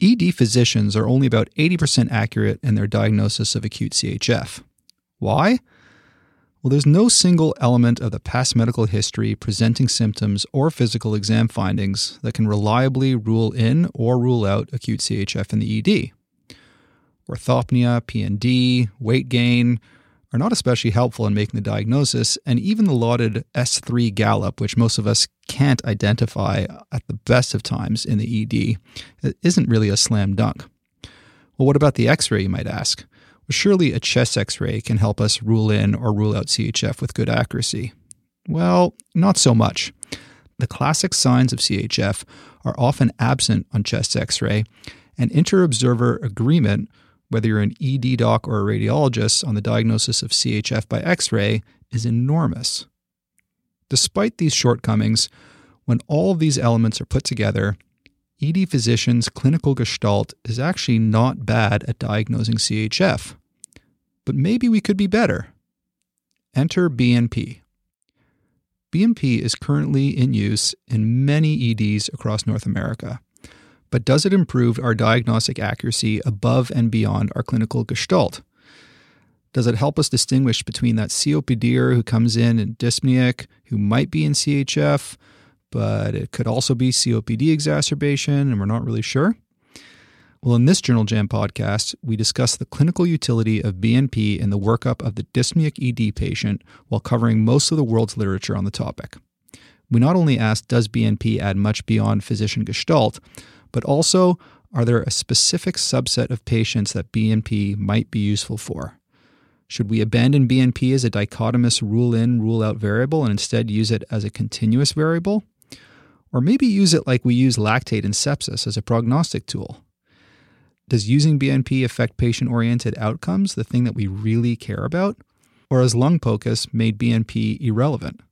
ED physicians are only about 80% accurate in their diagnosis of acute CHF. Why? Well, there's no single element of the past medical history, presenting symptoms, or physical exam findings that can reliably rule in or rule out acute CHF in the ED. Orthopnea, PND, weight gain are not especially helpful in making the diagnosis, and even the lauded S3 gallop, which most of us can't identify at the best of times in the ED, isn't really a slam dunk. Well, what about the x ray, you might ask? surely a chest x ray can help us rule in or rule out CHF with good accuracy. Well, not so much. The classic signs of CHF are often absent on chest x ray, and inter-observer agreement, whether you're an ED doc or a radiologist, on the diagnosis of CHF by x ray is enormous. Despite these shortcomings, when all of these elements are put together, ED physicians' clinical gestalt is actually not bad at diagnosing CHF. But maybe we could be better. Enter BNP. BNP is currently in use in many EDs across North America. But does it improve our diagnostic accuracy above and beyond our clinical gestalt? Does it help us distinguish between that COPDer who comes in and dyspneic, who might be in CHF, but it could also be COPD exacerbation, and we're not really sure. Well, in this Journal Jam podcast, we discuss the clinical utility of BNP in the workup of the dyspneic ED patient while covering most of the world's literature on the topic. We not only ask, does BNP add much beyond physician gestalt, but also, are there a specific subset of patients that BNP might be useful for? Should we abandon BNP as a dichotomous rule in, rule out variable and instead use it as a continuous variable? Or maybe use it like we use lactate in sepsis as a prognostic tool. Does using BNP affect patient oriented outcomes, the thing that we really care about? Or has lung POCUS made BNP irrelevant?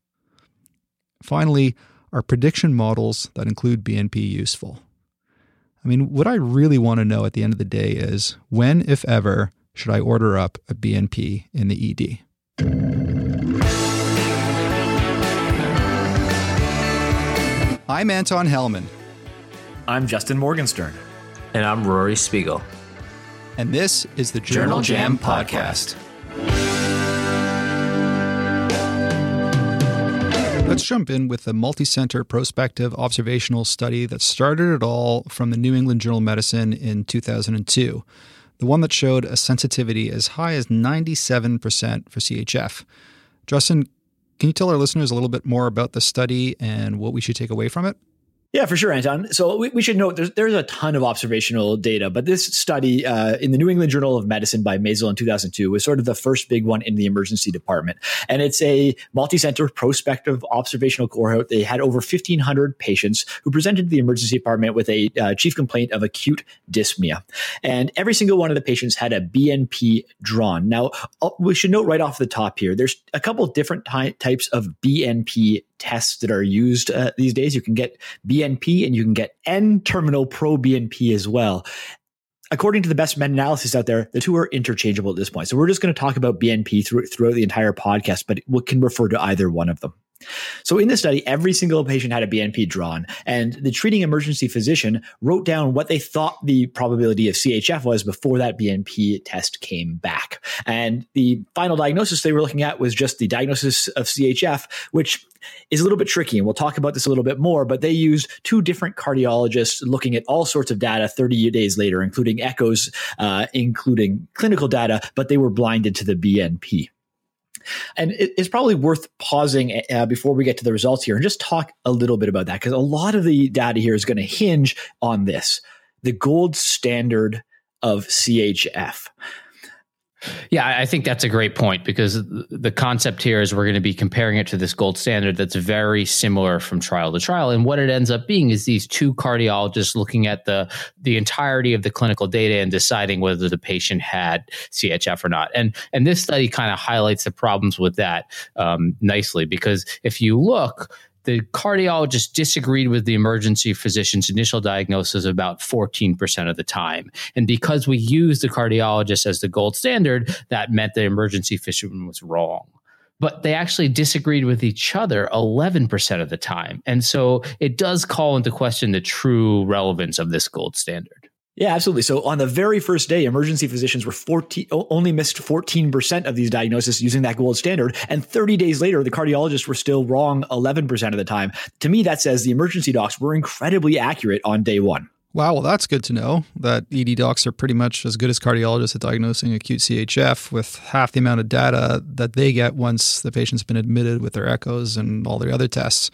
Finally, are prediction models that include BNP useful? I mean, what I really want to know at the end of the day is when, if ever, should I order up a BNP in the ED? I'm Anton Helman. I'm Justin Morgenstern. And I'm Rory Spiegel. And this is the Journal, Journal Jam, Jam Podcast. Let's jump in with a multi center prospective observational study that started it all from the New England Journal of Medicine in 2002. The one that showed a sensitivity as high as 97% for CHF. Justin, can you tell our listeners a little bit more about the study and what we should take away from it? Yeah, for sure, Anton. So we, we, should note there's, there's a ton of observational data, but this study uh, in the New England Journal of Medicine by Maisel in 2002 was sort of the first big one in the emergency department. And it's a multi-center prospective observational cohort. They had over 1,500 patients who presented to the emergency department with a uh, chief complaint of acute dyspnea. And every single one of the patients had a BNP drawn. Now, uh, we should note right off the top here, there's a couple different ty- types of BNP tests that are used uh, these days. You can get BNP and you can get N terminal pro BNP as well. According to the best meta analysis out there, the two are interchangeable at this point. So we're just going to talk about BNP through, throughout the entire podcast, but we can refer to either one of them. So in the study, every single patient had a BNP drawn, and the treating emergency physician wrote down what they thought the probability of CHF was before that BNP test came back. And the final diagnosis they were looking at was just the diagnosis of CHF, which is a little bit tricky. And we'll talk about this a little bit more, but they used two different cardiologists looking at all sorts of data 30 days later, including echoes, uh, including clinical data, but they were blinded to the BNP. And it's probably worth pausing uh, before we get to the results here and just talk a little bit about that because a lot of the data here is going to hinge on this the gold standard of CHF. Yeah, I think that's a great point because the concept here is we're going to be comparing it to this gold standard that's very similar from trial to trial. And what it ends up being is these two cardiologists looking at the the entirety of the clinical data and deciding whether the patient had CHF or not. And and this study kind of highlights the problems with that um, nicely because if you look the cardiologist disagreed with the emergency physician's initial diagnosis about 14% of the time. And because we used the cardiologist as the gold standard, that meant the emergency physician was wrong. But they actually disagreed with each other 11% of the time. And so it does call into question the true relevance of this gold standard. Yeah, absolutely. So on the very first day, emergency physicians were 14, only missed 14% of these diagnoses using that gold standard. And 30 days later, the cardiologists were still wrong 11% of the time. To me, that says the emergency docs were incredibly accurate on day one. Wow, well, that's good to know that ED docs are pretty much as good as cardiologists at diagnosing acute CHF with half the amount of data that they get once the patient's been admitted with their echoes and all their other tests.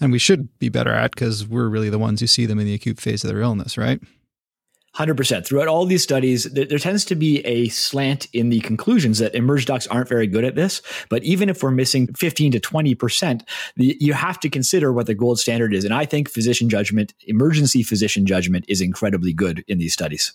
And we should be better at because we're really the ones who see them in the acute phase of their illness, right? 100%. Throughout all these studies, there, there, tends to be a slant in the conclusions that emerge docs aren't very good at this. But even if we're missing 15 to 20%, the, you have to consider what the gold standard is. And I think physician judgment, emergency physician judgment, is incredibly good in these studies.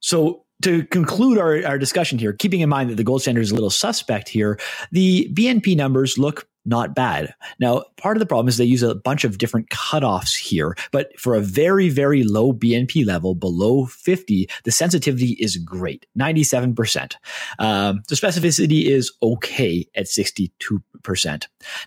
So to conclude our, our discussion here, keeping in mind that the gold standard is a little suspect here, the BNP numbers look not bad. Now, part of the problem is they use a bunch of different cutoffs here, but for a very, very low BNP level below 50, the sensitivity is great, 97%. Um, the specificity is okay at 62%.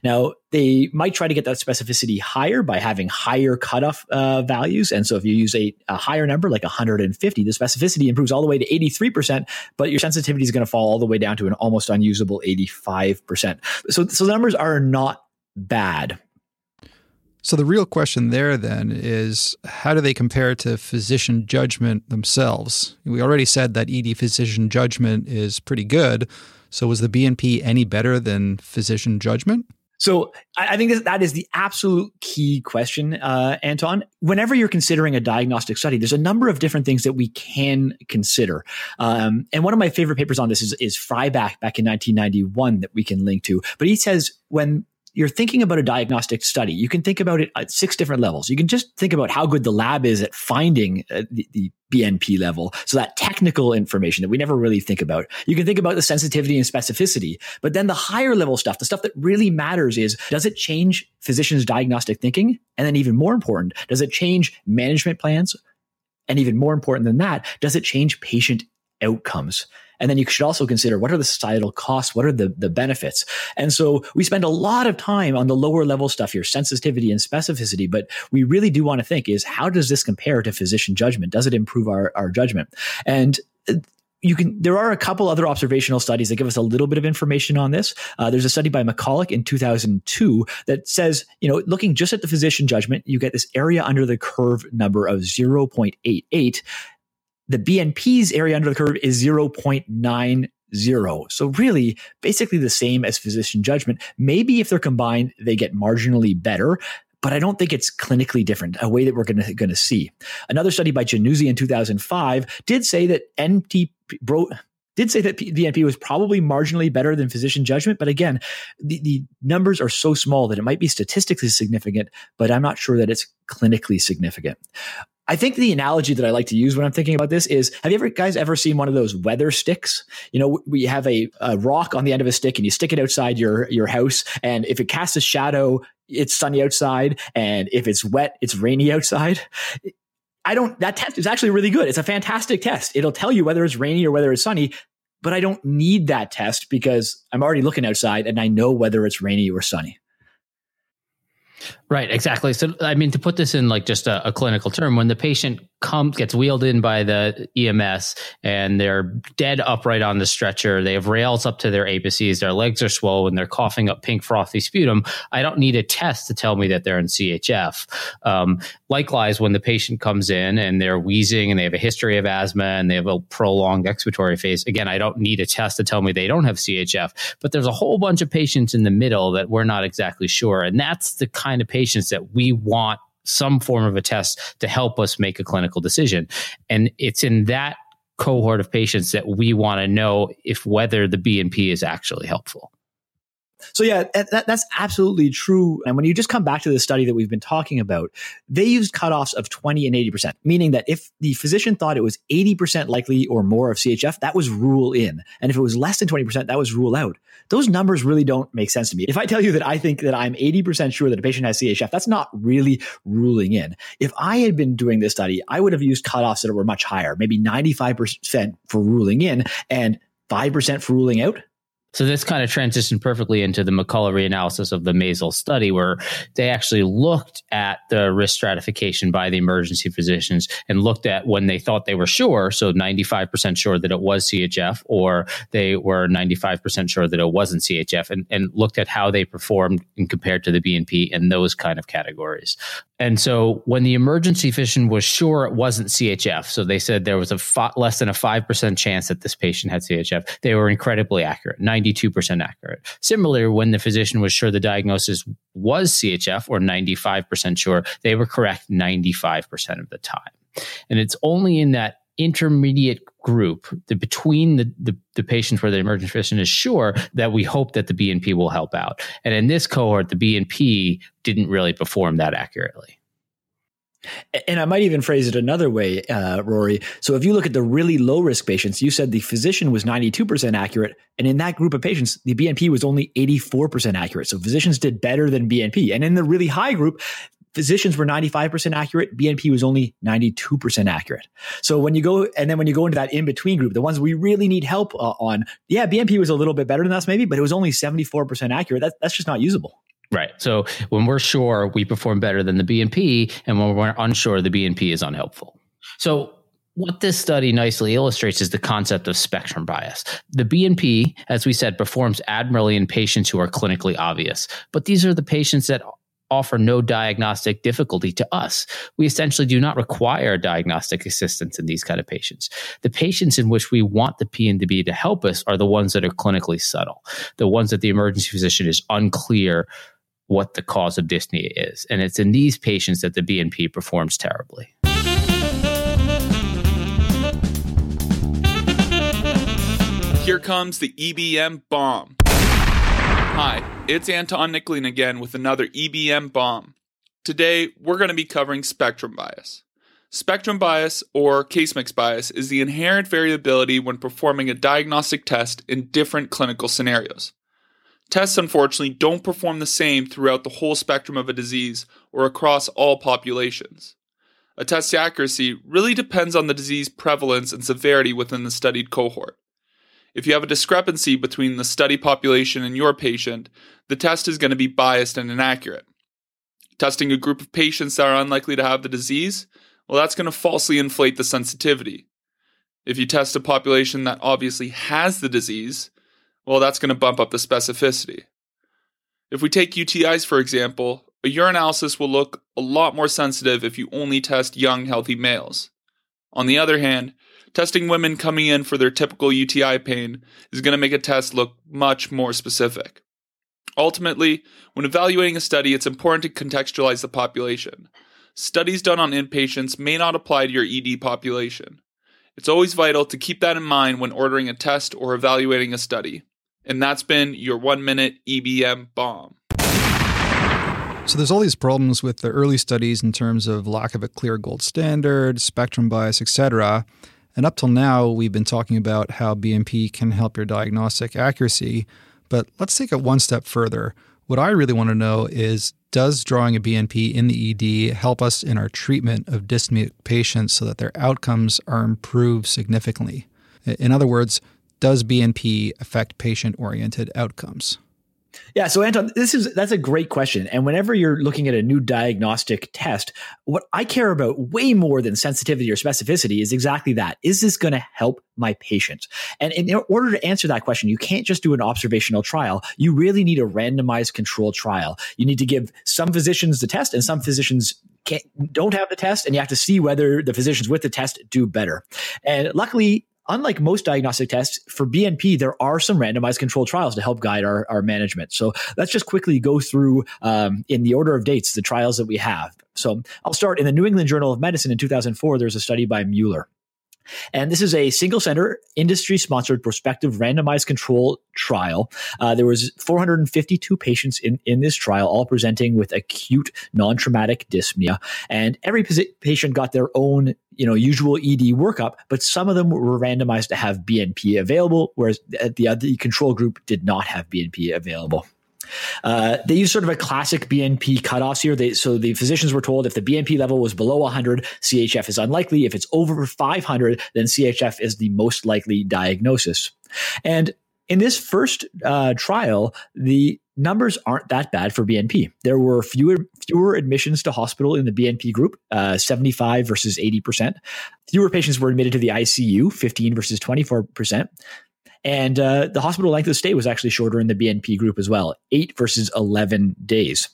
Now, they might try to get that specificity higher by having higher cutoff uh, values. And so if you use a, a higher number, like 150, the specificity improves all the way to 83%, but your sensitivity is going to fall all the way down to an almost unusable 85%. So, so the numbers are not bad. So the real question there then is how do they compare to physician judgment themselves? We already said that ED physician judgment is pretty good. So was the BNP any better than physician judgment? So I think that is the absolute key question, uh, Anton. Whenever you're considering a diagnostic study, there's a number of different things that we can consider. Um, and one of my favorite papers on this is, is back in 1991 that we can link to. But he says when you're thinking about a diagnostic study, you can think about it at six different levels. You can just think about how good the lab is at finding uh, the, the, BNP level. So that technical information that we never really think about. You can think about the sensitivity and specificity, but then the higher level stuff, the stuff that really matters is does it change physicians' diagnostic thinking? And then even more important, does it change management plans? And even more important than that, does it change patient outcomes? And then you should also consider what are the societal costs? What are the, the benefits? And so we spend a lot of time on the lower level stuff here, sensitivity and specificity, but we really do want to think is how does this compare to physician judgment? Does it improve our, our judgment? And uh, you can there are a couple other observational studies that give us a little bit of information on this uh, there's a study by McCullough in 2002 that says you know looking just at the physician judgment you get this area under the curve number of 0.88 the BNP's area under the curve is 0.90. So really, basically the same as physician judgment. Maybe if they're combined, they get marginally better. But I don't think it's clinically different, a way that we're going to see. Another study by Januzzi in 2005 did say that NT pro, did say that BNP was probably marginally better than physician judgment. But again, the, the numbers are so small that it might be statistically significant, but I'm not sure that it's clinically significant. I think the analogy that I like to use when I'm thinking about this is have you ever guys ever seen one of those weather sticks? You know, we have a, a, rock on the end of a stick and you stick it outside your your house and if it casts a shadow, it's sunny outside and if it's wet, it's rainy outside. I don't that test is actually really good. It's a fantastic test. It'll tell you whether it's rainy or whether it's sunny, but I don't need that test because I'm already looking outside and I know whether it's rainy or sunny. Right, exactly. So, I mean, to put this in like just a, a, clinical term, when the patient comes, gets wheeled in by the EMS and they're dead upright on the stretcher, they have rales up to their apices, their legs are swollen, they're coughing up pink frothy sputum. I don't need a test to tell me that they're in CHF. Um, likewise, when the patient comes in and they're wheezing and they have a history of asthma and they have a prolonged expiratory phase, again, I don't need a test to tell me they don't have CHF. But there's a whole bunch of patients in the middle that we're not exactly sure. And that's the kind of patient patients that we want some form of a test to help us make a clinical decision. And it's in that cohort of patients that we want to know if whether the BNP is actually helpful. So yeah, that, that's absolutely true. And when you just come back to the study that we've been talking about, they used cutoffs of 20 and 80%, meaning that if the physician thought it was 80% likely or more of CHF, that was rule in. And if it was less than 20%, that was rule out. Those numbers really don't make sense to me. If I tell you that I think that I'm 80% sure that a patient has CHF, that's not really ruling in. If I had been doing this study, I would have used cutoffs that were much higher, maybe 95% for ruling in and 5% for ruling out So this kind of transitioned perfectly into the McCullough reanalysis of the Maisel study, where they actually looked at the risk stratification by the emergency physicians and looked at when they thought they were sure, so 95% sure that it was CHF, or they were 95% sure that it wasn't CHF, and, and looked at how they performed and compared to the BNP in those kind of categories. And so when the emergency physician was sure it wasn't CHF, so they said there was a f- less than a 5% chance that this patient had CHF, they were incredibly accurate, 92% accurate. Similarly, when the physician was sure the diagnosis was CHF or 95% sure, they were correct 95% of the time. And it's only in that intermediate group the, between the, the, the patients where the emergency physician is sure that we hope that the BNP will help out. And in this cohort, the BNP didn't really perform that accurately. And I might even phrase it another way, uh, Rory. So if you look at the really low risk patients, you said the physician was 92% accurate. And in that group of patients, the BNP was only 84% accurate. So physicians did better than BNP. And in the really high group, physicians were 95% accurate. BNP was only 92% accurate. So when you go, and then when you go into that in between group, the ones we really need help uh, on, yeah, BNP was a little bit better than us maybe, but it was only 74% accurate. That, that's just not usable. Right. So when we're sure, we perform better than the BNP, and when we're unsure, the BNP is unhelpful. So what this study nicely illustrates is the concept of spectrum bias. The BNP, as we said, performs admirably in patients who are clinically obvious, but these are the patients that offer no diagnostic difficulty to us. We essentially do not require diagnostic assistance in these kind of patients. The patients in which we want the PNDB to help us are the ones that are clinically subtle, the ones that the emergency physician is unclear what the cause of dyspnea is. And it's in these patients that the BNP performs terribly. Here comes the EBM bomb. Hi, it's Anton Nickling again with another EBM bomb. Today, we're going to be covering spectrum bias. Spectrum bias, or case mix bias, is the inherent variability when performing a diagnostic test in different clinical scenarios. Tests, unfortunately, don't perform the same throughout the whole spectrum of a disease or across all populations. A test's accuracy really depends on the disease prevalence and severity within the studied cohort. If you have a discrepancy between the study population and your patient, the test is going to be biased and inaccurate. Testing a group of patients that are unlikely to have the disease, well, that's going to falsely inflate the sensitivity. If you test a population that obviously has the disease, well, that's going to bump up the specificity. If we take UTIs, for example, a urinalysis will look a lot more sensitive if you only test young, healthy males. On the other hand, testing women coming in for their typical UTI pain is going to make a test look much more specific. Ultimately, when evaluating a study, it's important to contextualize the population. Studies done on inpatients may not apply to your ED population. It's always vital to keep that in mind when ordering a test or evaluating a study. And that's been your one minute EBM bomb. So there's all these problems with the early studies in terms of lack of a clear gold standard, spectrum bias, etc. And up till now, we've been talking about how BNP can help your diagnostic accuracy. But let's take it one step further. What I really want to know is does drawing a BNP in the ED help us in our treatment of dyspneic patients so that their outcomes are improved significantly? In other words, does BNP affect patient oriented outcomes? Yeah, so Anton, this is that's a great question. And whenever you're looking at a new diagnostic test, what I care about way more than sensitivity or specificity is exactly that. Is this going to help my patient? And in order to answer that question, you can't just do an observational trial. You really need a randomized controlled trial. You need to give some physicians the test and some physicians don't have the test, and you have to see whether the physicians with the test do better. And luckily, unlike most diagnostic tests, for BNP, there are some randomized controlled trials to help guide our, our management. So let's just quickly go through um, in the order of dates the trials that we have. So I'll start in the New England Journal of Medicine in 2004. There's a study by Mueller. And this is a single center, industry sponsored prospective randomized control trial. Uh, there was 452 patients in, in this trial, all presenting with acute non-traumatic dyspnea. And every patient got their own you know usual ED workup, but some of them were randomized to have BNP available, whereas the, the control group did not have BNP available. Uh, they use sort of a classic BNP cutoffs here. They, so the physicians were told if the BNP level was below 100, CHF is unlikely. If it's over 500, then CHF is the most likely diagnosis. And in this first uh, trial, the numbers aren't that bad for BNP. There were fewer fewer admissions to hospital in the BNP group, uh, 75 versus 80%. Fewer patients were admitted to the ICU, 15 versus 24%. And uh, the hospital length of stay was actually shorter in the BNP group as well, 8 versus 11 days.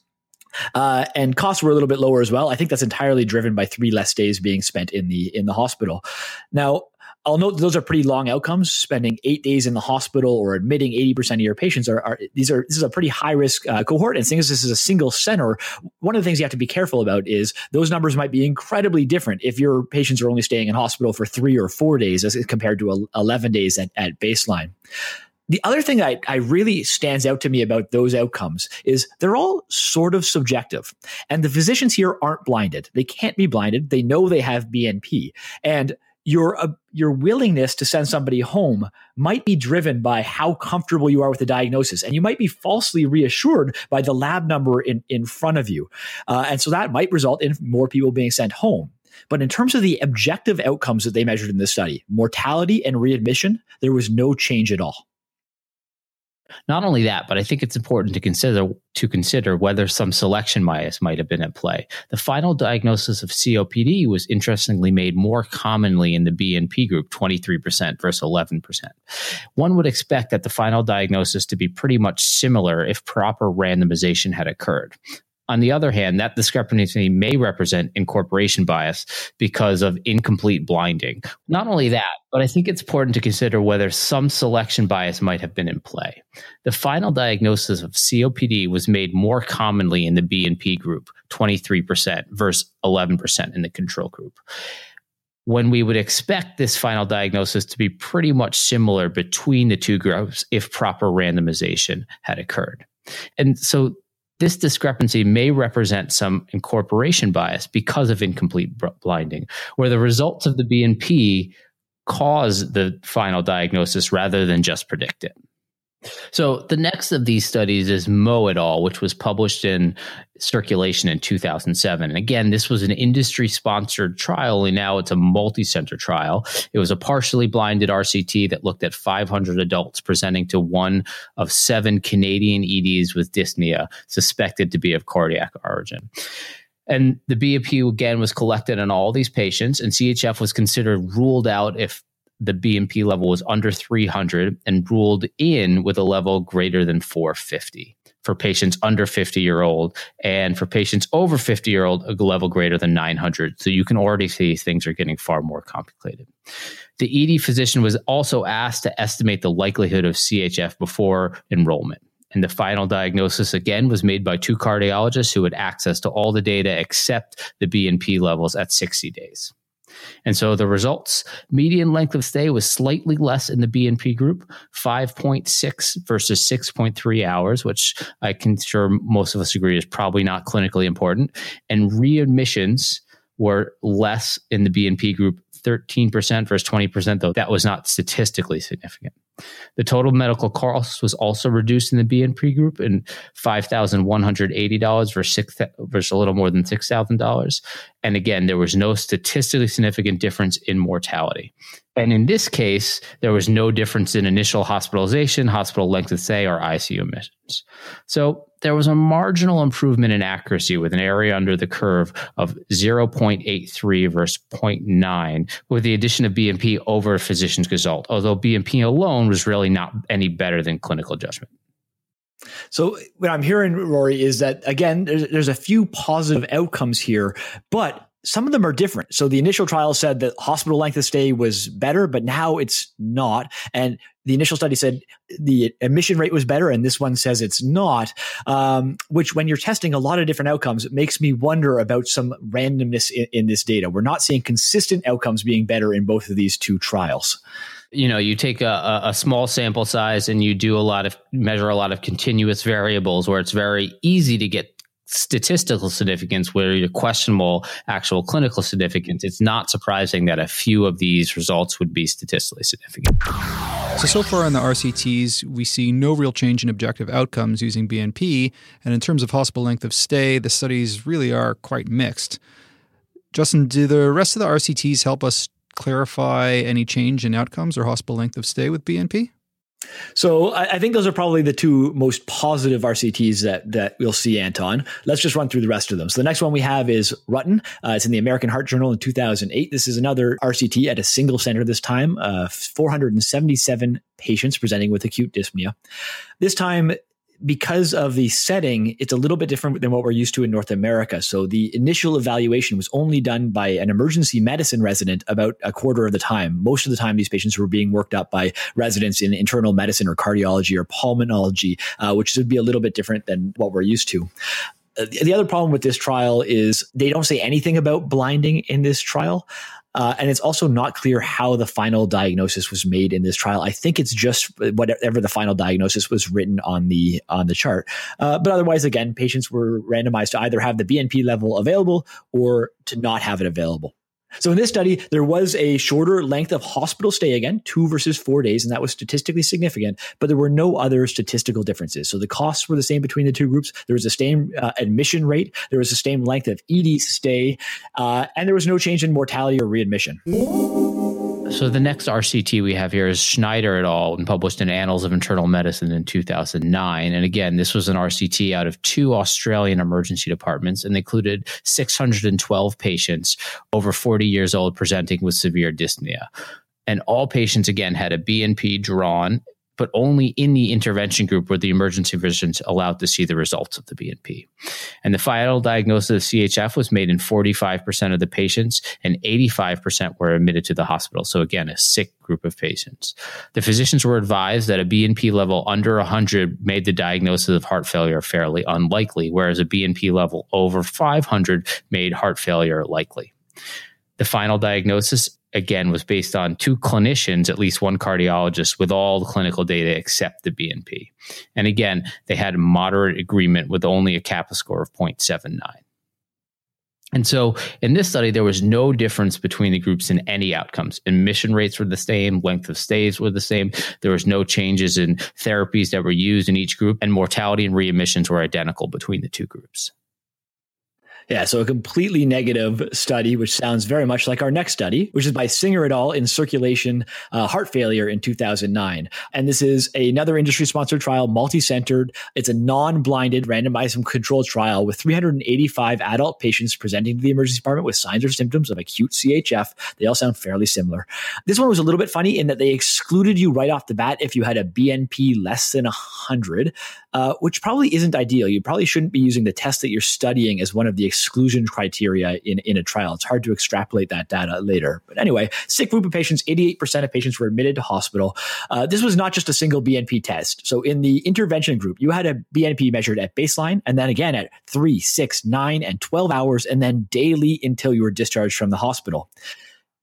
Uh, and costs were a little bit lower as well. I think that's entirely driven by three less days being spent in the in the hospital. Now, I'll note those are pretty long outcomes. Spending eight days in the hospital or admitting 80% of your patients are, are these are this is a pretty high risk uh, cohort. And since this is a single center, one of the things you have to be careful about is those numbers might be incredibly different if your patients are only staying in hospital for three or four days as compared to 11 days at, at baseline. The other thing that I, I really stands out to me about those outcomes is they're all sort of subjective. And the physicians here aren't blinded. They can't be blinded. They know they have BNP. And your uh, your willingness to send somebody home might be driven by how comfortable you are with the diagnosis, and you might be falsely reassured by the lab number in in front of you, uh, and so that might result in more people being sent home. But in terms of the objective outcomes that they measured in this study, mortality and readmission, there was no change at all. Not only that, but I think it's important to consider to consider whether some selection bias might have been at play. The final diagnosis of COPD was interestingly made more commonly in the BNP group, 23% versus 11%. One would expect that the final diagnosis to be pretty much similar if proper randomization had occurred. On the other hand, that discrepancy may represent incorporation bias because of incomplete blinding. Not only that, but I think it's important to consider whether some selection bias might have been in play. The final diagnosis of COPD was made more commonly in the BNP group, 23% versus 11% in the control group when we would expect this final diagnosis to be pretty much similar between the two groups if proper randomization had occurred. And so this discrepancy may represent some incorporation bias because of incomplete blinding, where the results of the BNP cause the final diagnosis rather than just predict it. So the next of these studies is Moe et al., which was published in Circulation in 2007. And again, this was an industry sponsored trial, and now it's a multi center trial. It was a partially blinded RCT that looked at 500 adults presenting to one of seven Canadian EDs with dyspnea suspected to be of cardiac origin. And the BNP again was collected on all these patients, and CHF was considered ruled out if the BNP level was under 300 and ruled in with a level greater than 450 for patients under 50 year old and for patients over 50 year old a level greater than 900 so you can already see things are getting far more complicated. The ed physician was also asked to estimate the likelihood of chf before enrollment. And the final diagnosis again was made by two cardiologists who had access to all the data except the bnp levels at 60 days and so the results median length of stay was slightly less in the BNP group, 5.6 versus 6.3 hours, which I can sure most of us agree is probably not clinically important. And readmissions were less in the BNP group, 13% versus 20%, though that was not statistically significant. The total medical cost was also reduced in the BNP group in $5,180 versus, six, versus a little more than $6,000. And again, there was no statistically significant difference in mortality. And in this case, there was no difference in initial hospitalization, hospital length of stay, or ICU admissions. So there was a marginal improvement in accuracy with an area under the curve of 0.83 versus 0.9 with the addition of BNP over physician's result, although BNP alone was really not any better than clinical judgment. So what I'm hearing, Rory, is that again, there's, there's a few positive outcomes here, but some of them are different. So the initial trial said that hospital length of stay was better, but now it's not. And the initial study said the admission rate was better, and this one says it's not. Um, which, when you're testing a lot of different outcomes, it makes me wonder about some randomness in, in this data. We're not seeing consistent outcomes being better in both of these two trials you know you take a, a, small sample size and you do a lot of measure a lot of continuous variables where it's very easy to get statistical significance where you're questionable actual clinical significance it's not surprising that a few of these results would be statistically significant so so far in the rcts we see no real change in objective outcomes using bnp and in terms of hospital length of stay the studies really are quite mixed justin do the rest of the rcts help us clarify any change in outcomes or hospital length of stay with BNP? So I, I, think those are probably the two most positive RCTs that that we'll see, Anton. Let's just run through the rest of them. So the next one we have is Rutten. Uh, it's in the American Heart Journal in 2008. This is another RCT at a single center this time. Uh, 477 patients presenting with acute dyspnea. This time because of the setting, it's a little bit different than what we're used to in North America. So the initial evaluation was only done by an emergency medicine resident about a quarter of the time. Most of the time, these patients were being worked up by residents in internal medicine or cardiology or pulmonology, uh, which would be a little bit different than what we're used to uh, the other problem with this trial is they don't say anything about blinding in this trial. Uh, and it's also not clear how the final diagnosis was made in this trial. I think it's just whatever the final diagnosis was written on the on the chart. Uh, but otherwise, again, patients were randomized to either have the BNP level available or to not have it available. So in this study, there was a shorter length of hospital stay again, two versus four days, and that was statistically significant, but there were no other statistical differences. So the costs were the same between the two groups. There was the same uh, admission rate, there was the same length of ED stay, uh, and there was no change in mortality or readmission. So the next RCT we have here is Schneider et al. and published in Annals of Internal Medicine in 2009. And again, this was an RCT out of two Australian emergency departments and included 612 patients over 40 years old presenting with severe dyspnea. And all patients again had a BNP drawn but only in the intervention group were the emergency physicians allowed to see the results of the BNP. And the final diagnosis of CHF was made in 45% of the patients, and 85% were admitted to the hospital. So, again, a sick group of patients. The physicians were advised that a BNP level under 100 made the diagnosis of heart failure fairly unlikely, whereas a BNP level over 500 made heart failure likely. The final diagnosis again was based on two clinicians, at least one cardiologist, with all the clinical data except the BNP. And again, they had moderate agreement with only a kappa score of 0.79. And so in this study, there was no difference between the groups in any outcomes. Admission rates were the same, length of stays were the same. There was no changes in therapies that were used in each group, and mortality and readmissions were identical between the two groups. Yeah, so a completely negative study, which sounds very much like our next study, which is by Singer et al. in Circulation uh, Heart Failure in 2009. And this is another industry sponsored trial, multi centered. It's a non blinded, randomized controlled trial with 385 adult patients presenting to the emergency department with signs or symptoms of acute CHF. They all sound fairly similar. This one was a little bit funny in that they excluded you right off the bat if you had a BNP less than 100, uh, which probably isn't ideal. You probably shouldn't be using the test that you're studying as one of the exclusion criteria in, in a trial. It's hard to extrapolate that data later. But anyway, sick group of patients, 88% of patients were admitted to hospital. Uh, this was not just a single BNP test. So in the intervention group, you had a BNP measured at baseline and then again at three, six, nine, and 12 hours, and then daily until you were discharged from the hospital.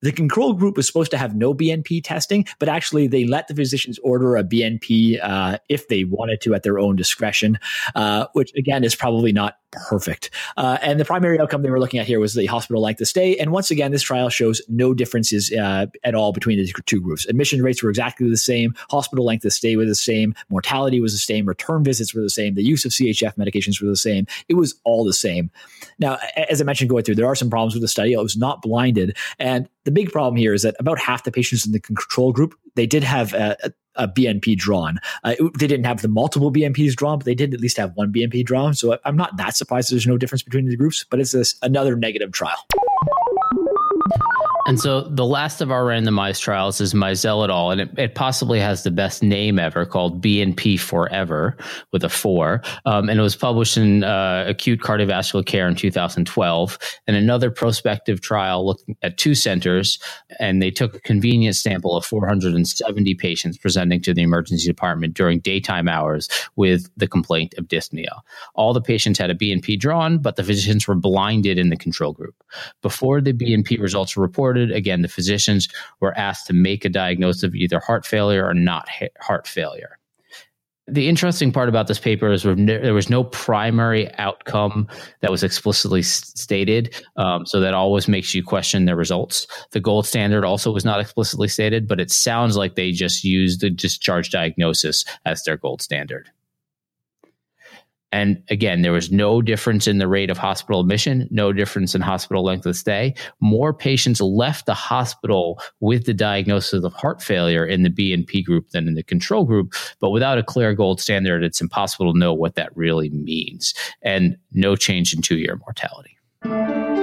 The control group was supposed to have no BNP testing, but actually they let the physicians order a BNP uh, if they wanted to at their own discretion, uh, which again is probably not perfect. Uh, and the primary outcome they were looking at here was the hospital length of stay. And once again, this trial shows no differences uh, at all between the two groups. Admission rates were exactly the same. Hospital length of stay was the same. Mortality was the same. Return visits were the same. The use of CHF medications were the same. It was all the same. Now, as I mentioned going through, there are some problems with the study. It was not blinded. And the big problem here is that about half the patients in the control group, they did have a, a BNP drawn. Uh, they didn't have the multiple BNPs drawn, but they did at least have one BNP drawn. So I'm not that surprised there's no difference between the groups, but it's this, another negative trial. And so the last of our randomized trials is al. And it, it possibly has the best name ever called BNP Forever with a four. Um, and it was published in uh, Acute Cardiovascular Care in 2012. And another prospective trial looking at two centers. And they took a convenient sample of 470 patients presenting to the emergency department during daytime hours with the complaint of dyspnea. All the patients had a BNP drawn, but the physicians were blinded in the control group. Before the BNP results were reported, Again, the physicians were asked to make a diagnosis of either heart failure or not heart failure. The interesting part about this paper is there was no primary outcome that was explicitly stated, um, so that always makes you question the results. The gold standard also was not explicitly stated, but it sounds like they just used the discharge diagnosis as their gold standard. And again, there was no difference in the rate of hospital admission, no difference in hospital length of stay. More patients left the hospital with the diagnosis of heart failure in the BNP group than in the control group. But without a clear gold standard, it's impossible to know what that really means. And no change in two year mortality.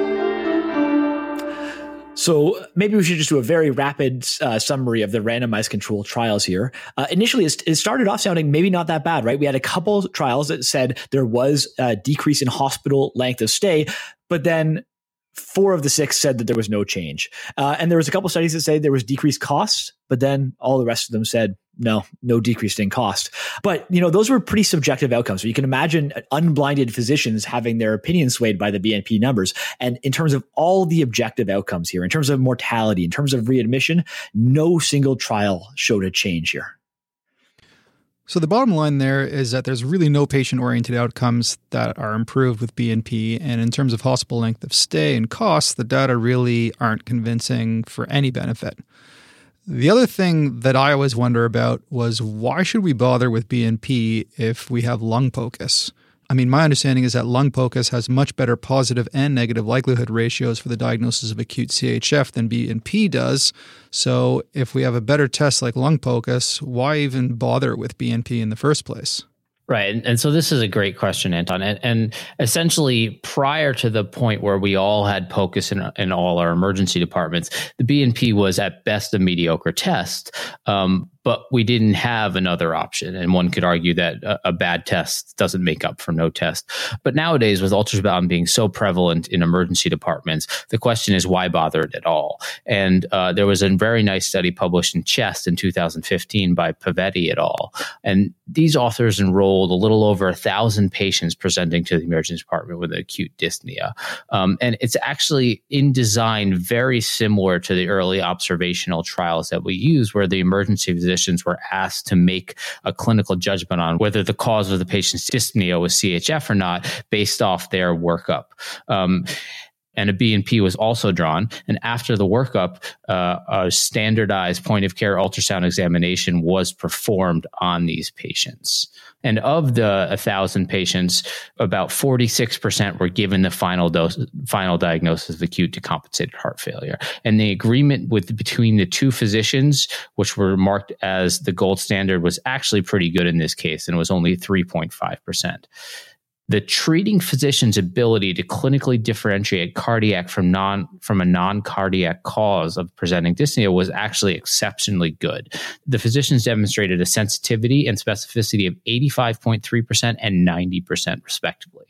So maybe we should just do a very rapid uh, summary of the randomized control trials here. Uh, initially, it started off sounding maybe not that bad, right? We had a couple trials that said there was a decrease in hospital length of stay, but then four of the six said that there was no change. Uh, and there was a couple studies that say there was decreased costs, but then all the rest of them said no, no decrease in cost. But you know, those were pretty subjective outcomes. So you can imagine unblinded physicians having their opinion swayed by the BNP numbers. And in terms of all the objective outcomes here, in terms of mortality, in terms of readmission, no single trial showed a change here. So the bottom line there is that there's really no patient-oriented outcomes that are improved with BNP, and in terms of hospital length of stay and costs, the data really aren't convincing for any benefit. The other thing that I always wonder about was why should we bother with BNP if we have lung POCUS? I mean, my understanding is that lung POCUS has much better positive and negative likelihood ratios for the diagnosis of acute CHF than BNP does. So, if we have a better test like lung POCUS, why even bother with BNP in the first place? Right. And, and, so this is a great question, Anton. And, and, essentially, prior to the point where we all had POCUS in, in all our emergency departments, the BNP was at best a mediocre test. Um, but we didn't have another option. And one could argue that a, a, bad test doesn't make up for no test. But nowadays, with ultrasound being so prevalent in emergency departments, the question is why bother it at all? And uh, there was a very nice study published in Chest in 2015 by Pivetta et al. And these authors enrolled a little over a thousand patients presenting to the emergency department with acute dyspnea. Um, and it's actually in design very similar to the early observational trials that we use, where the emergency physicians were asked to make a clinical judgment on whether the cause of the patient's dyspnea was CHF or not based off their workup. Um, and a BNP was also drawn. And after the workup, uh, a standardized point of care ultrasound examination was performed on these patients. And of the 1,000 patients, about 46% were given the final dose, final diagnosis of acute decompensated heart failure. And the agreement with between the two physicians, which were marked as the gold standard, was actually pretty good in this case, and it was only 3.5% the treating physician's ability to clinically differentiate cardiac from non from a non-cardiac cause of presenting dyspnea was actually exceptionally good. The physicians demonstrated a sensitivity and specificity of 85.3% and 90% respectively.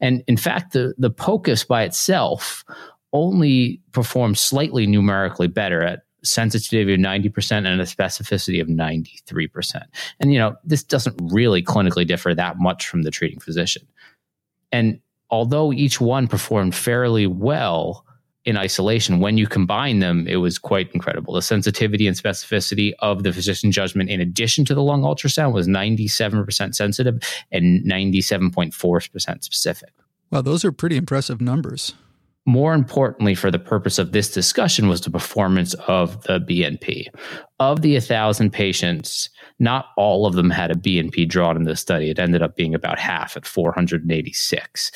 And in fact, the, the POCUS by itself only performed slightly numerically better at sensitivity of 90% and a specificity of 93%. And, you know, this doesn't really clinically differ that much from the treating physician. And although each one performed fairly well in isolation, when you combine them, it was quite incredible. The sensitivity and specificity of the physician judgment, in addition to the lung ultrasound, was 97% sensitive and 97.4% specific. Wow, those are pretty impressive numbers. More importantly, for the purpose of this discussion, was the performance of the BNP. Of the 1,000 patients, not all of them had a BNP drawn in the study. It ended up being about half at 486.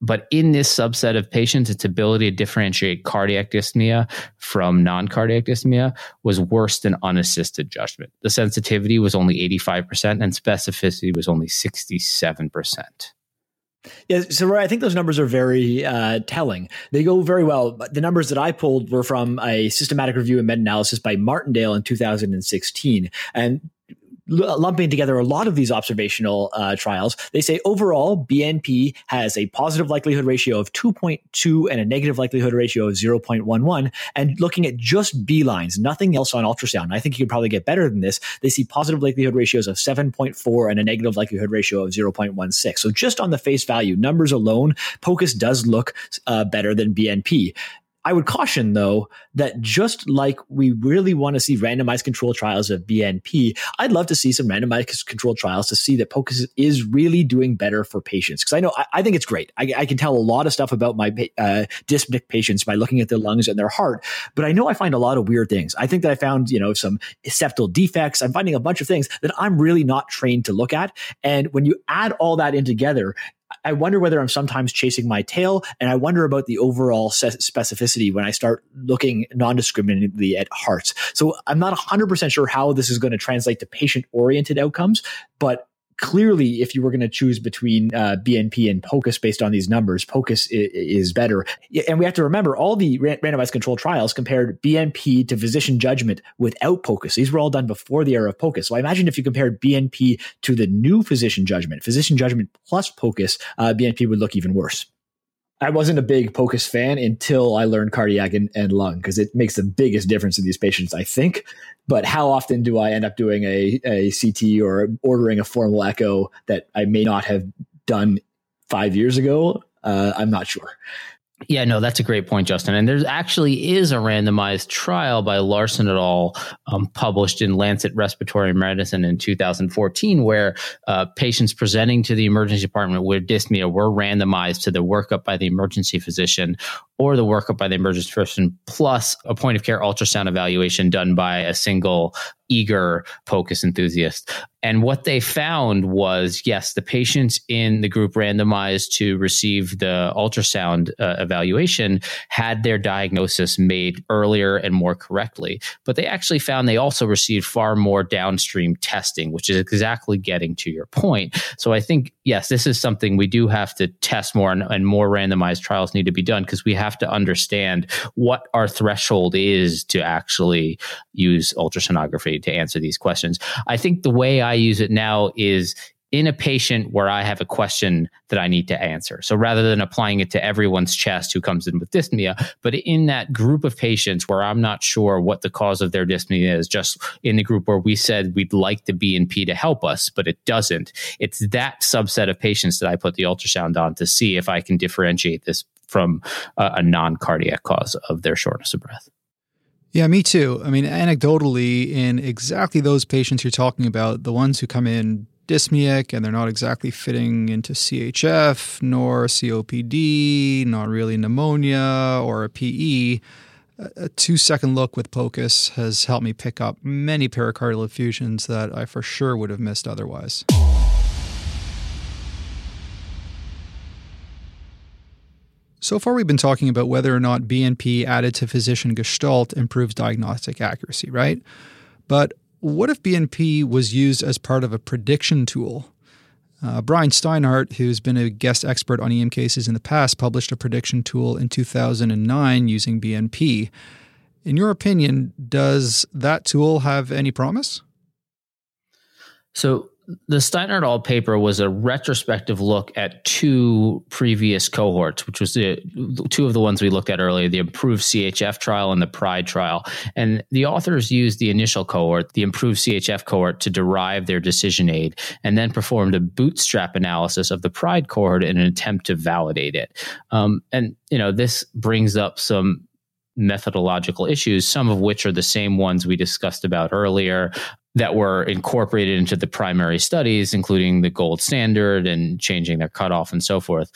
But in this subset of patients, its ability to differentiate cardiac dyspnea from non cardiac dyspnea was worse than unassisted judgment. The sensitivity was only 85% and specificity was only 67%. Yeah, so I think those numbers are very uh, telling. They go very well. The numbers that I pulled were from a systematic review and meta analysis by Martindale in 2016. And lumping together a lot of these observational uh, trials, they say overall BNP has a positive likelihood ratio of 2.2 and a negative likelihood ratio of 0.11. And looking at just B lines, nothing else on ultrasound, I think you could probably get better than this. They see positive likelihood ratios of 7.4 and a negative likelihood ratio of 0.16. So just on the face value, numbers alone, POCUS does look uh, better than BNP. I would caution though that just like we really want to see randomized control trials of BNP, I'd love to see some randomized control trials to see that POCUS is really doing better for patients. Because I know I, I, think it's great. I, I, can tell a lot of stuff about my uh, dyspneic patients by looking at their lungs and their heart, but I know I find a lot of weird things. I think that I found you know some septal defects. I'm finding a bunch of things that I'm really not trained to look at. And when you add all that in together, I wonder whether I'm sometimes chasing my tail, and I wonder about the overall specificity when I start looking non-discriminately at hearts. So I'm not 100% sure how this is going to translate to patient-oriented outcomes, but clearly, if you were going to choose between uh, BNP and POCUS based on these numbers, POCUS is, is better. And we have to remember all the randomized controlled trials compared BNP to physician judgment without POCUS. These were all done before the era of POCUS. So I imagine if you compared BNP to the new physician judgment, physician judgment plus POCUS, uh, BNP would look even worse. I wasn't a big POCUS fan until I learned cardiac and, and lung because it makes the biggest difference in these patients, I think. But how often do I end up doing a, a CT or ordering a formal echo that I may not have done five years ago? Uh, I'm not sure. Yeah, no, that's a great point, Justin. And there actually is a randomized trial by Laursen et al. Um, published in Lancet Respiratory Medicine in 2014, where uh, patients presenting to the emergency department with dyspnea were randomized to the workup by the emergency physician or the workup by the emergency physician plus a point of care ultrasound evaluation done by a single eager POCUS enthusiast. And what they found was yes, the patients in the group randomized to receive the ultrasound uh, evaluation had their diagnosis made earlier and more correctly. But they actually found they also received far more downstream testing, which is exactly getting to your point. So I think, yes, this is something we do have to test more and, and more randomized trials need to be done because we have to understand what our threshold is to actually use ultrasonography to answer these questions. I think the way I use it now is in a patient where I have a question that I need to answer. So rather than applying it to everyone's chest who comes in with dyspnea, but in that group of patients where I'm not sure what the cause of their dyspnea is, just in the group where we said we'd like the BNP to help us, but it doesn't, it's that subset of patients that I put the ultrasound on to see if I can differentiate this from a, a non cardiac cause of their shortness of breath. Yeah, me too. I mean, anecdotally, in exactly those patients you're talking about, the ones who come in dyspneic and they're not exactly fitting into CHF nor COPD, not really pneumonia or a PE, a two second look with POCUS has helped me pick up many pericardial effusions that I for sure would have missed otherwise. So far, we've been talking about whether or not BNP added to physician gestalt improves diagnostic accuracy, right? But what if BNP was used as part of a prediction tool? Uh, Brian Steinhart, who's been a guest expert on EM cases in the past, published a prediction tool in 2009 using BNP. In your opinion, does that tool have any promise? So, the Steinhart all paper was a retrospective look at two previous cohorts, which was the two of the ones we looked at earlier, the improved CHF trial and the PRIDE trial. And the authors used the initial cohort, the improved CHF cohort, to derive their decision aid, and then performed a bootstrap analysis of the PRIDE cohort in an attempt to validate it. Um, and you know, this brings up some methodological issues, some of which are the same ones we discussed about earlier that were incorporated into the primary studies, including the gold standard and changing their cutoff and so forth.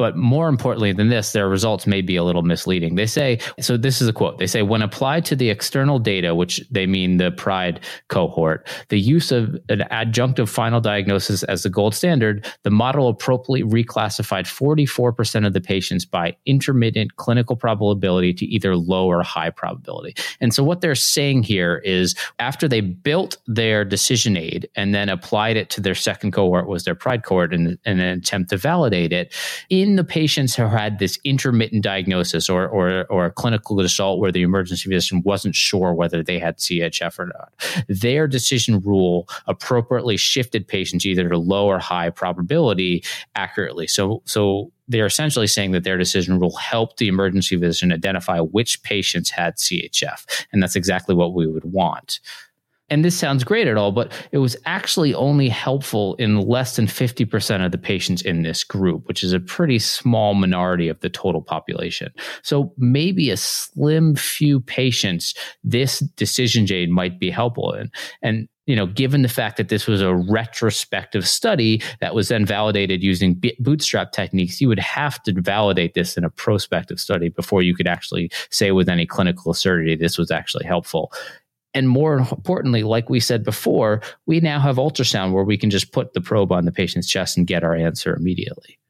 But more importantly than this, their results may be a little misleading. They say, so this is a quote. They say, when applied to the external data, which they mean the PRIDE cohort, the use of an adjunctive final diagnosis as the gold standard, the model appropriately reclassified 44% of the patients by intermittent clinical probability to either low or high probability. And so what they're saying here is after they built their decision aid and then applied it to their second cohort was their PRIDE cohort in, in an attempt to validate it, in in the patients who had this intermittent diagnosis or, or, or a clinical result where the emergency physician wasn't sure whether they had CHF or not, their decision rule appropriately shifted patients either to low or high probability accurately. So, so they're essentially saying that their decision rule helped the emergency physician identify which patients had CHF. And that's exactly what we would want. And this sounds great at all, but it was actually only helpful in less than 50% of the patients in this group, which is a pretty small minority of the total population. So maybe a slim few patients, this decision aid might be helpful in. And you know, given the fact that this was a retrospective study that was then validated using bootstrap techniques, you would have to validate this in a prospective study before you could actually say with any clinical certainty this was actually helpful. And more importantly, like we said before, we now have ultrasound where we can just put the probe on the patient's chest and get our answer immediately.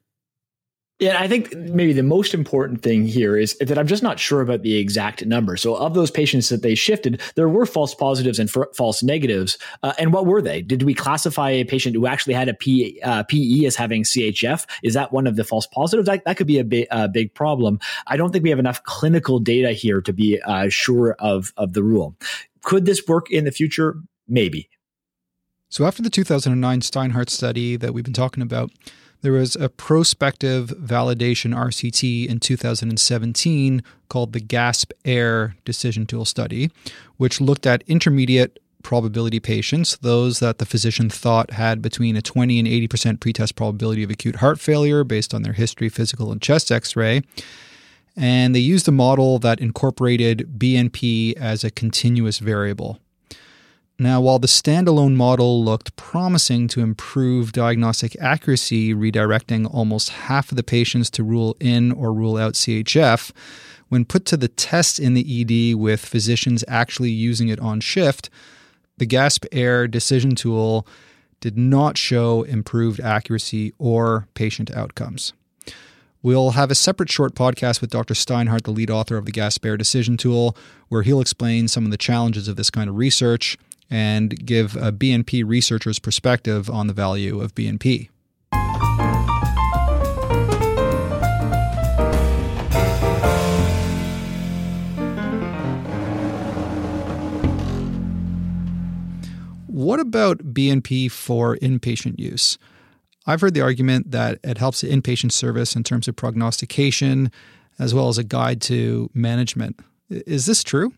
Yeah, I think maybe the most important thing here is that I'm just not sure about the exact number. So, of those patients that they shifted, there were false positives and f- false negatives. Uh, and what were they? Did we classify a patient who actually had a P, uh, PE as having CHF? Is that one of the false positives? That, that could be a big, uh, big problem. I don't think we have enough clinical data here to be uh, sure of, of the rule. Could this work in the future? Maybe. So, after the 2009 Steinhart study that we've been talking about, there was a prospective validation RCT in 2017 called the GASP AIR decision tool study, which looked at intermediate probability patients, those that the physician thought had between a 20 and 80% pretest probability of acute heart failure based on their history, physical, and chest x ray. And they used a model that incorporated BNP as a continuous variable. Now, while the standalone model looked promising to improve diagnostic accuracy, redirecting almost half of the patients to rule in or rule out CHF, when put to the test in the ED with physicians actually using it on shift, the GASP AIR decision tool did not show improved accuracy or patient outcomes. We'll have a separate short podcast with Dr. Steinhart, the lead author of the Gaspare decision tool, where he'll explain some of the challenges of this kind of research and give a BNP researcher's perspective on the value of BNP. What about BNP for inpatient use? I've heard the argument that it helps the inpatient service in terms of prognostication as well as a guide to management. Is this true?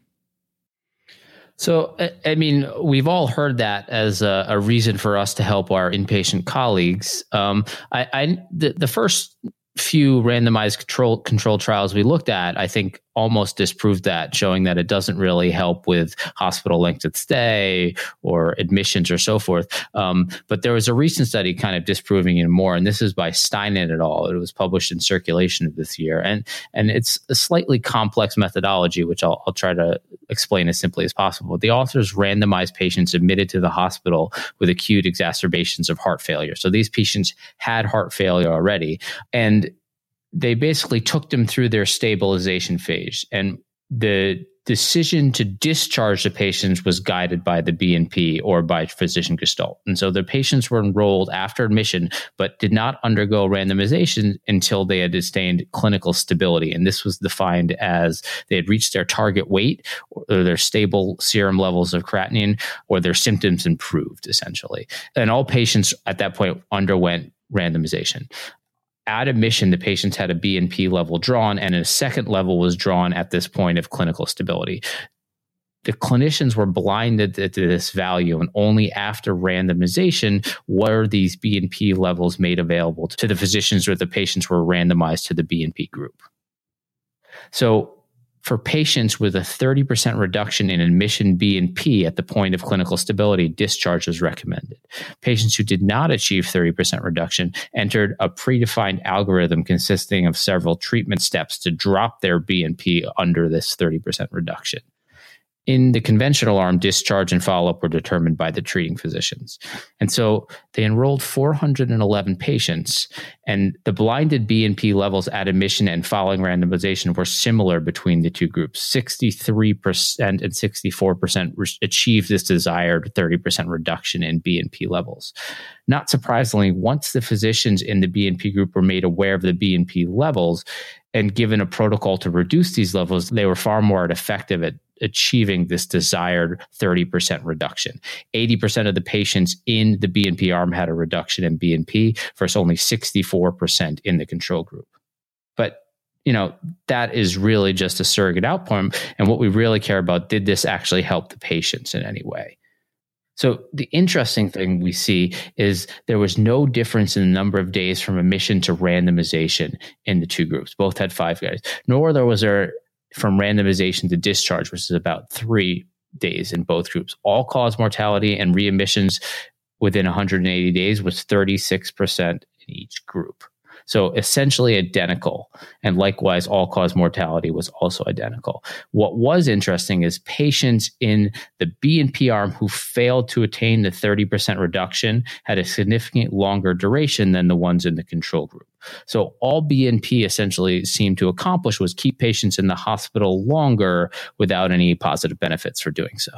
So, I mean, we've all heard that as a, a reason for us to help our inpatient colleagues. Um, I, I the, the first few randomized control control trials we looked at, I think almost disproved that, showing that it doesn't really help with hospital length of stay or admissions or so forth. Um, but there was a recent study kind of disproving it more, and this is by Steinert et al. It was published in Circulation this year, and and it's a slightly complex methodology, which I'll, I'll try to explain as simply as possible. The authors randomized patients admitted to the hospital with acute exacerbations of heart failure. So these patients had heart failure already, and they basically took them through their stabilization phase. And the decision to discharge the patients was guided by the BNP or by physician gestalt. And so the patients were enrolled after admission, but did not undergo randomization until they had sustained clinical stability. And this was defined as they had reached their target weight or their stable serum levels of creatinine or their symptoms improved, essentially. And all patients at that point underwent randomization at admission, the patients had a BNP level drawn, and a second level was drawn at this point of clinical stability. The clinicians were blinded to this value, and only after randomization were these BNP levels made available to the physicians or the patients were randomized to the BNP group. So for patients with a 30% reduction in admission BNP at the point of clinical stability, discharge was recommended. Patients who did not achieve 30% reduction entered a predefined algorithm consisting of several treatment steps to drop their BNP under this 30% reduction. In the conventional arm, discharge and follow up were determined by the treating physicians. And so they enrolled 411 patients, and the blinded BNP levels at admission and following randomization were similar between the two groups 63% and 64% achieved this desired 30% reduction in BNP levels. Not surprisingly, once the physicians in the BNP group were made aware of the BNP levels, and given a protocol to reduce these levels, they were far more effective at achieving this desired 30% reduction. 80% of the patients in the BNP arm had a reduction in BNP versus only 64% in the control group. But you know, that is really just a surrogate outcome. And what we really care about, did this actually help the patients in any way? So the interesting thing we see is there was no difference in the number of days from admission to randomization in the two groups. Both had five days, nor there was there from randomization to discharge, which is about three days in both groups. All cause mortality and readmissions within 180 days was 36% in each group. So essentially identical. And likewise, all cause mortality was also identical. What was interesting is patients in the BNP arm who failed to attain the 30% reduction had a significant longer duration than the ones in the control group. So all BNP essentially seemed to accomplish was keep patients in the hospital longer without any positive benefits for doing so.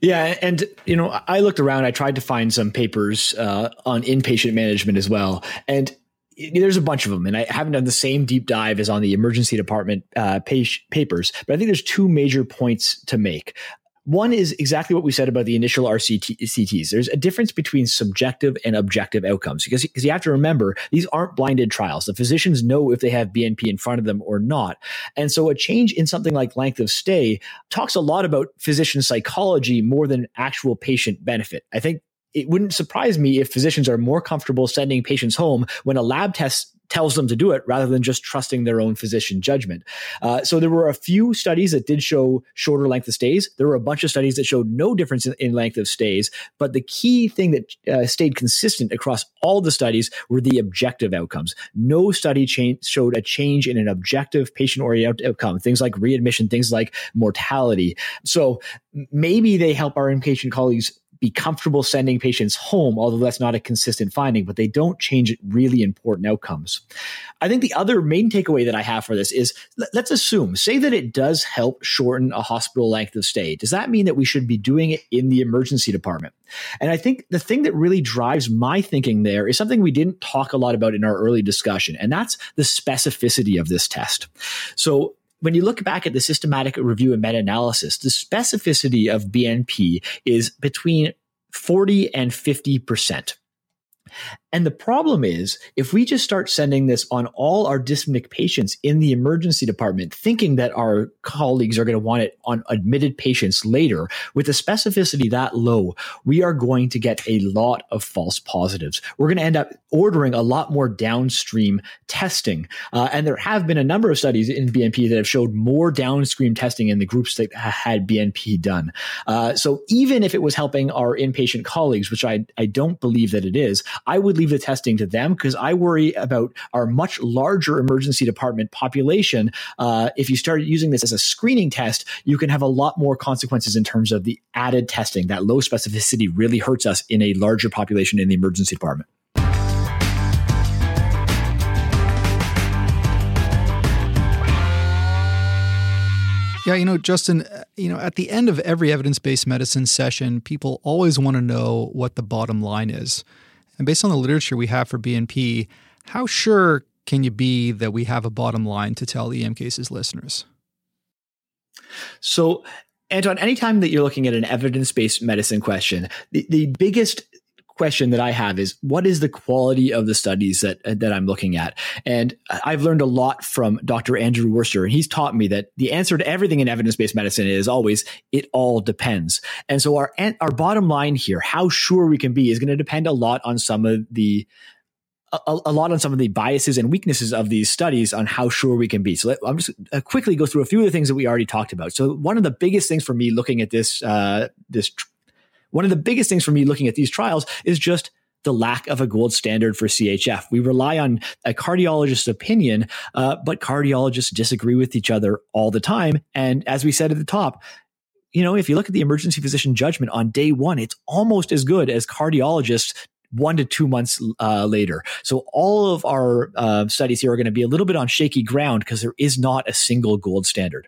Yeah, and you know, I looked around. I tried to find some papers uh, on inpatient management as well, and there's a bunch of them, and I haven't done the same deep dive as on the emergency department uh, page, papers. But I think there's two major points to make. One is exactly what we said about the initial RCTs. There's a difference between subjective and objective outcomes because, because you have to remember these aren't blinded trials. The physicians know if they have BNP in front of them or not. And so a change in something like length of stay talks a lot about physician psychology more than actual patient benefit. I think it wouldn't surprise me if physicians are more comfortable sending patients home when a lab test tells them to do it rather than just trusting their own physician judgment. Uh, so there were a few studies that did show shorter length of stays. There were a bunch of studies that showed no difference in, in length of stays. But the key thing that uh, stayed consistent across all the studies were the objective outcomes. No study cha- showed a change in an objective patient oriented outcome, things like readmission, things like mortality. So maybe they help our inpatient colleagues be comfortable sending patients home, although that's not a consistent finding, but they don't change really important outcomes. I think the other main takeaway that I have for this is let's assume, say that it does help shorten a hospital length of stay. Does that mean that we should be doing it in the emergency department? And I think the thing that really drives my thinking there is something we didn't talk a lot about in our early discussion, and that's the specificity of this test. So when you look back at the systematic review and meta analysis, the specificity of BNP is between 40 and 50%. And the problem is, if we just start sending this on all our dyspneic patients in the emergency department, thinking that our colleagues are going to want it on admitted patients later, with a specificity that low, we are going to get a lot of false positives. We're going to end up ordering a lot more downstream testing. Uh, and there have been a number of studies in BNP that have showed more downstream testing in the groups that had BNP done. Uh, so even if it was helping our inpatient colleagues, which I, I don't believe that it is, I would leave the testing to them because I worry about our much larger emergency department population. Uh, if you start using this as a screening test, you can have a lot more consequences in terms of the added testing. That low specificity really hurts us in a larger population in the emergency department. Yeah, you know, Justin, uh, you know, at the end of every evidence based medicine session, people always want to know what the bottom line is. And based on the literature we have for BNP, how sure can you be that we have a bottom line to tell EM cases listeners? So, Anton, anytime that you're looking at an evidence based medicine question, the, the biggest question that I have is what is the quality of the studies that that I'm looking at? And I've learned a lot from Dr. Andrew Worster, and he's taught me that the answer to everything in evidence-based medicine is always it all depends. And so our our bottom line here, how sure we can be, is going to depend a lot on some of the a, a, lot on some of the biases and weaknesses of these studies on how sure we can be. So let, I'm just uh, quickly go through a few of the things that we already talked about. So one of the biggest things for me looking at this uh, this one of the biggest things for me looking at these trials is just the lack of a gold standard for CHF. We rely on a cardiologist's opinion, uh, but cardiologists disagree with each other all the time. And as we said at the top, you know, if you look at the emergency physician judgment on day one, it's almost as good as cardiologists one to two months uh, later. So all of our uh, studies here are going to be a little bit on shaky ground because there is not a single gold standard.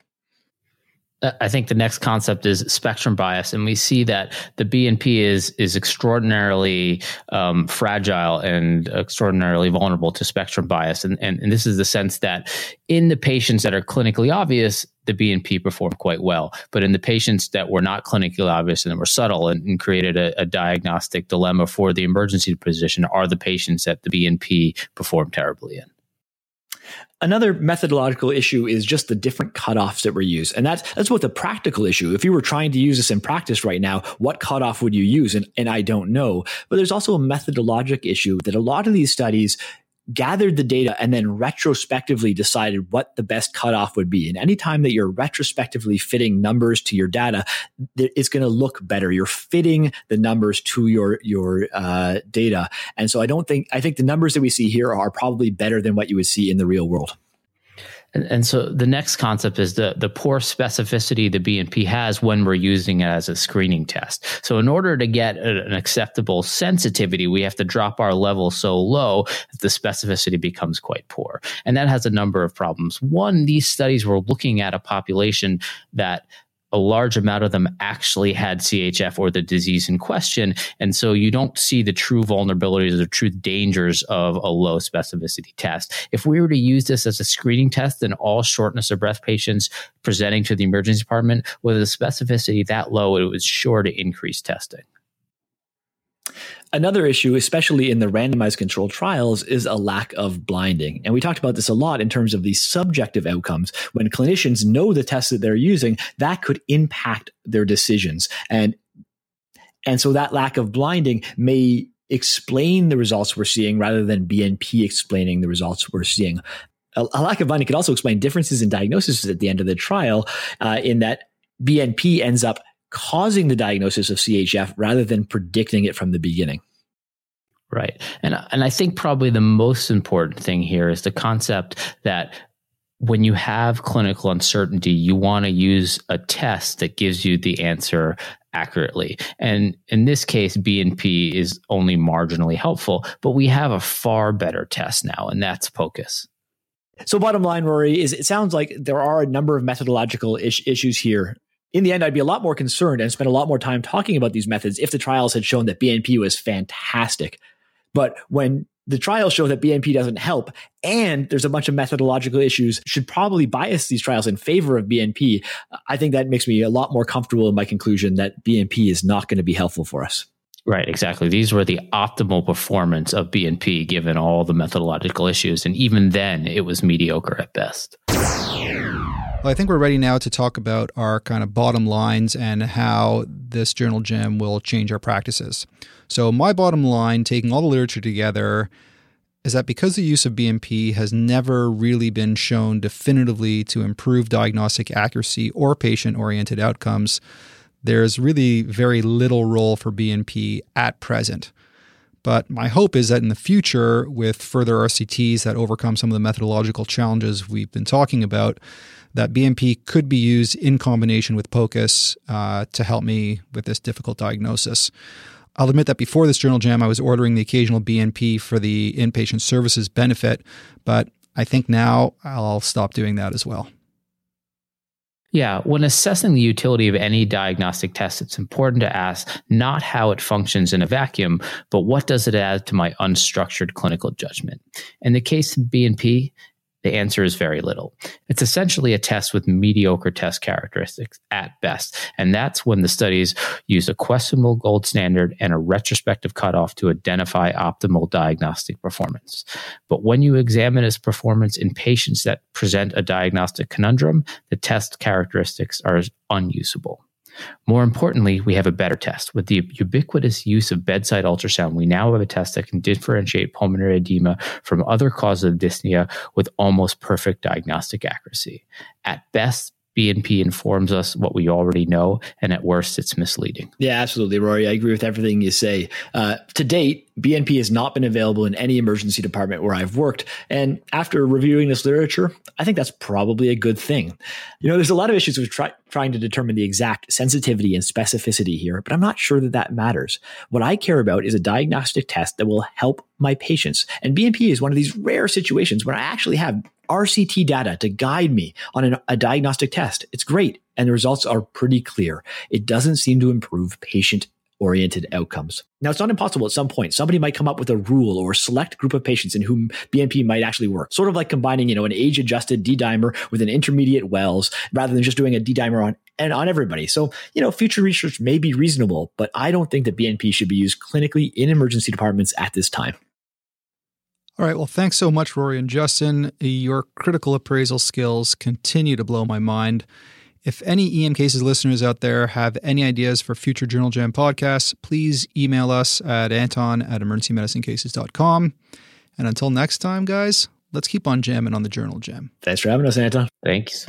I think the next concept is spectrum bias, and we see that the BNP is is extraordinarily um, fragile and extraordinarily vulnerable to spectrum bias, and, and and this is the sense that in the patients that are clinically obvious, the BNP performed quite well, but in the patients that were not clinically obvious and were subtle and, and created a, a, diagnostic dilemma for the emergency physician, are the patients that the BNP performed terribly in. Another methodological issue is just the different cutoffs that were used. And that's that's both a practical issue. If you were trying to use this in practice right now, what cutoff would you use? And, and I don't know. But there's also a methodologic issue that a lot of these studies gathered the data and then retrospectively decided what the best cutoff would be. And anytime that you're retrospectively fitting numbers to your data, it's going to look better. You're fitting the numbers to your your uh, data, and so I don't think I think the numbers that we see here are probably better than what you would see in the real world. And, and, so the next concept is the, the poor specificity the BNP has when we're using it as a screening test. So in order to get an acceptable sensitivity, we have to drop our level so low that the specificity becomes quite poor. And that has a number of problems. One, these studies were looking at a population that a large amount of them actually had CHF or the disease in question. And so you don't see the true vulnerabilities or the true dangers of a low specificity test. If we were to use this as a screening test, then all shortness of breath patients presenting to the emergency department with a specificity that low, it was sure to increase testing. Another issue, especially in the randomized controlled trials, is a lack of blinding. And we talked about this a lot in terms of the subjective outcomes. When clinicians know the tests that they're using, that could impact their decisions. And, and so that lack of blinding may explain the results we're seeing rather than BNP explaining the results we're seeing. A, a lack of blinding could also explain differences in diagnosis at the end of the trial, uh, in that BNP ends up causing the diagnosis of CHF rather than predicting it from the beginning. Right. And and I think probably the most important thing here is the concept that when you have clinical uncertainty, you want to use a test that gives you the answer accurately. And in this case, BNP is only marginally helpful, but we have a far better test now, and that's POCUS. So, bottom line, Rory, is it sounds like there are a number of methodological is- issues here in the end, I'd be a lot more concerned and spend a lot more time talking about these methods if the trials had shown that BNP was fantastic. But when the trials show that BNP doesn't help and there's a bunch of methodological issues should probably bias these trials in favor of BNP. I think that makes me a lot more comfortable in my conclusion that BNP is not going to be helpful for us. Right, exactly. These were the optimal performance of BNP given all the methodological issues. And even then, it was mediocre at best. Well, I think we're ready now to talk about our kind of bottom lines and how this journal gem will change our practices. So, my bottom line, taking all the literature together, is that because the use of BNP has never really been shown definitively to improve diagnostic accuracy or patient oriented outcomes, there's really very little role for BNP at present. But my hope is that in the future, with further RCTs that overcome some of the methodological challenges we've been talking about, that BNP could be used in combination with POCUS uh, to help me with this difficult diagnosis. I'll admit that before this journal jam, I was ordering the occasional BNP for the inpatient services benefit, but I think now I'll stop doing that as well. Yeah, when assessing the utility of any diagnostic test, it's important to ask not how it functions in a vacuum, but what does it add to my unstructured clinical judgment. In the case of BNP, the answer is very little. It's essentially a test with mediocre test characteristics at best. And that's when the studies use a questionable gold standard and a retrospective cutoff to identify optimal diagnostic performance. But when you examine its performance in patients that present a diagnostic conundrum, the test characteristics are unusable. More importantly, we have a better test. With the ubiquitous use of bedside ultrasound, we now have a test that can differentiate pulmonary edema from other causes of dyspnea with almost perfect diagnostic accuracy. At best, BNP informs us what we already know, and at worst, it's misleading. Yeah, absolutely, Rory. I agree with everything you say. Uh, to date, BNP has not been available in any emergency department where I've worked. And after reviewing this literature, I think that's probably a good thing. You know, there's a lot of issues with try, trying to determine the exact sensitivity and specificity here, but I'm not sure that that matters. What I care about is a diagnostic test that will help my patients. And BNP is one of these rare situations where I actually have RCT data to guide me on an, a diagnostic test. It's great. And the results are pretty clear. It doesn't seem to improve patient oriented outcomes. Now, it's not impossible at some point. Somebody might come up with a rule or a select group of patients in whom BNP might actually work, sort of like combining, you know, an age adjusted D dimer with an intermediate Wells rather than just doing a D dimer on and on everybody. So, you know, future research may be reasonable, but I don't think that BNP should be used clinically in emergency departments at this time. All right. Well, thanks so much, Rory and Justin. Your critical appraisal skills continue to blow my mind. If any EM Cases listeners out there have any ideas for future Journal Jam podcasts, please email us at anton at emergencymedicinecases.com. And until next time, guys, let's keep on jamming on the Journal Jam. Thanks for having us, Anton. Thanks.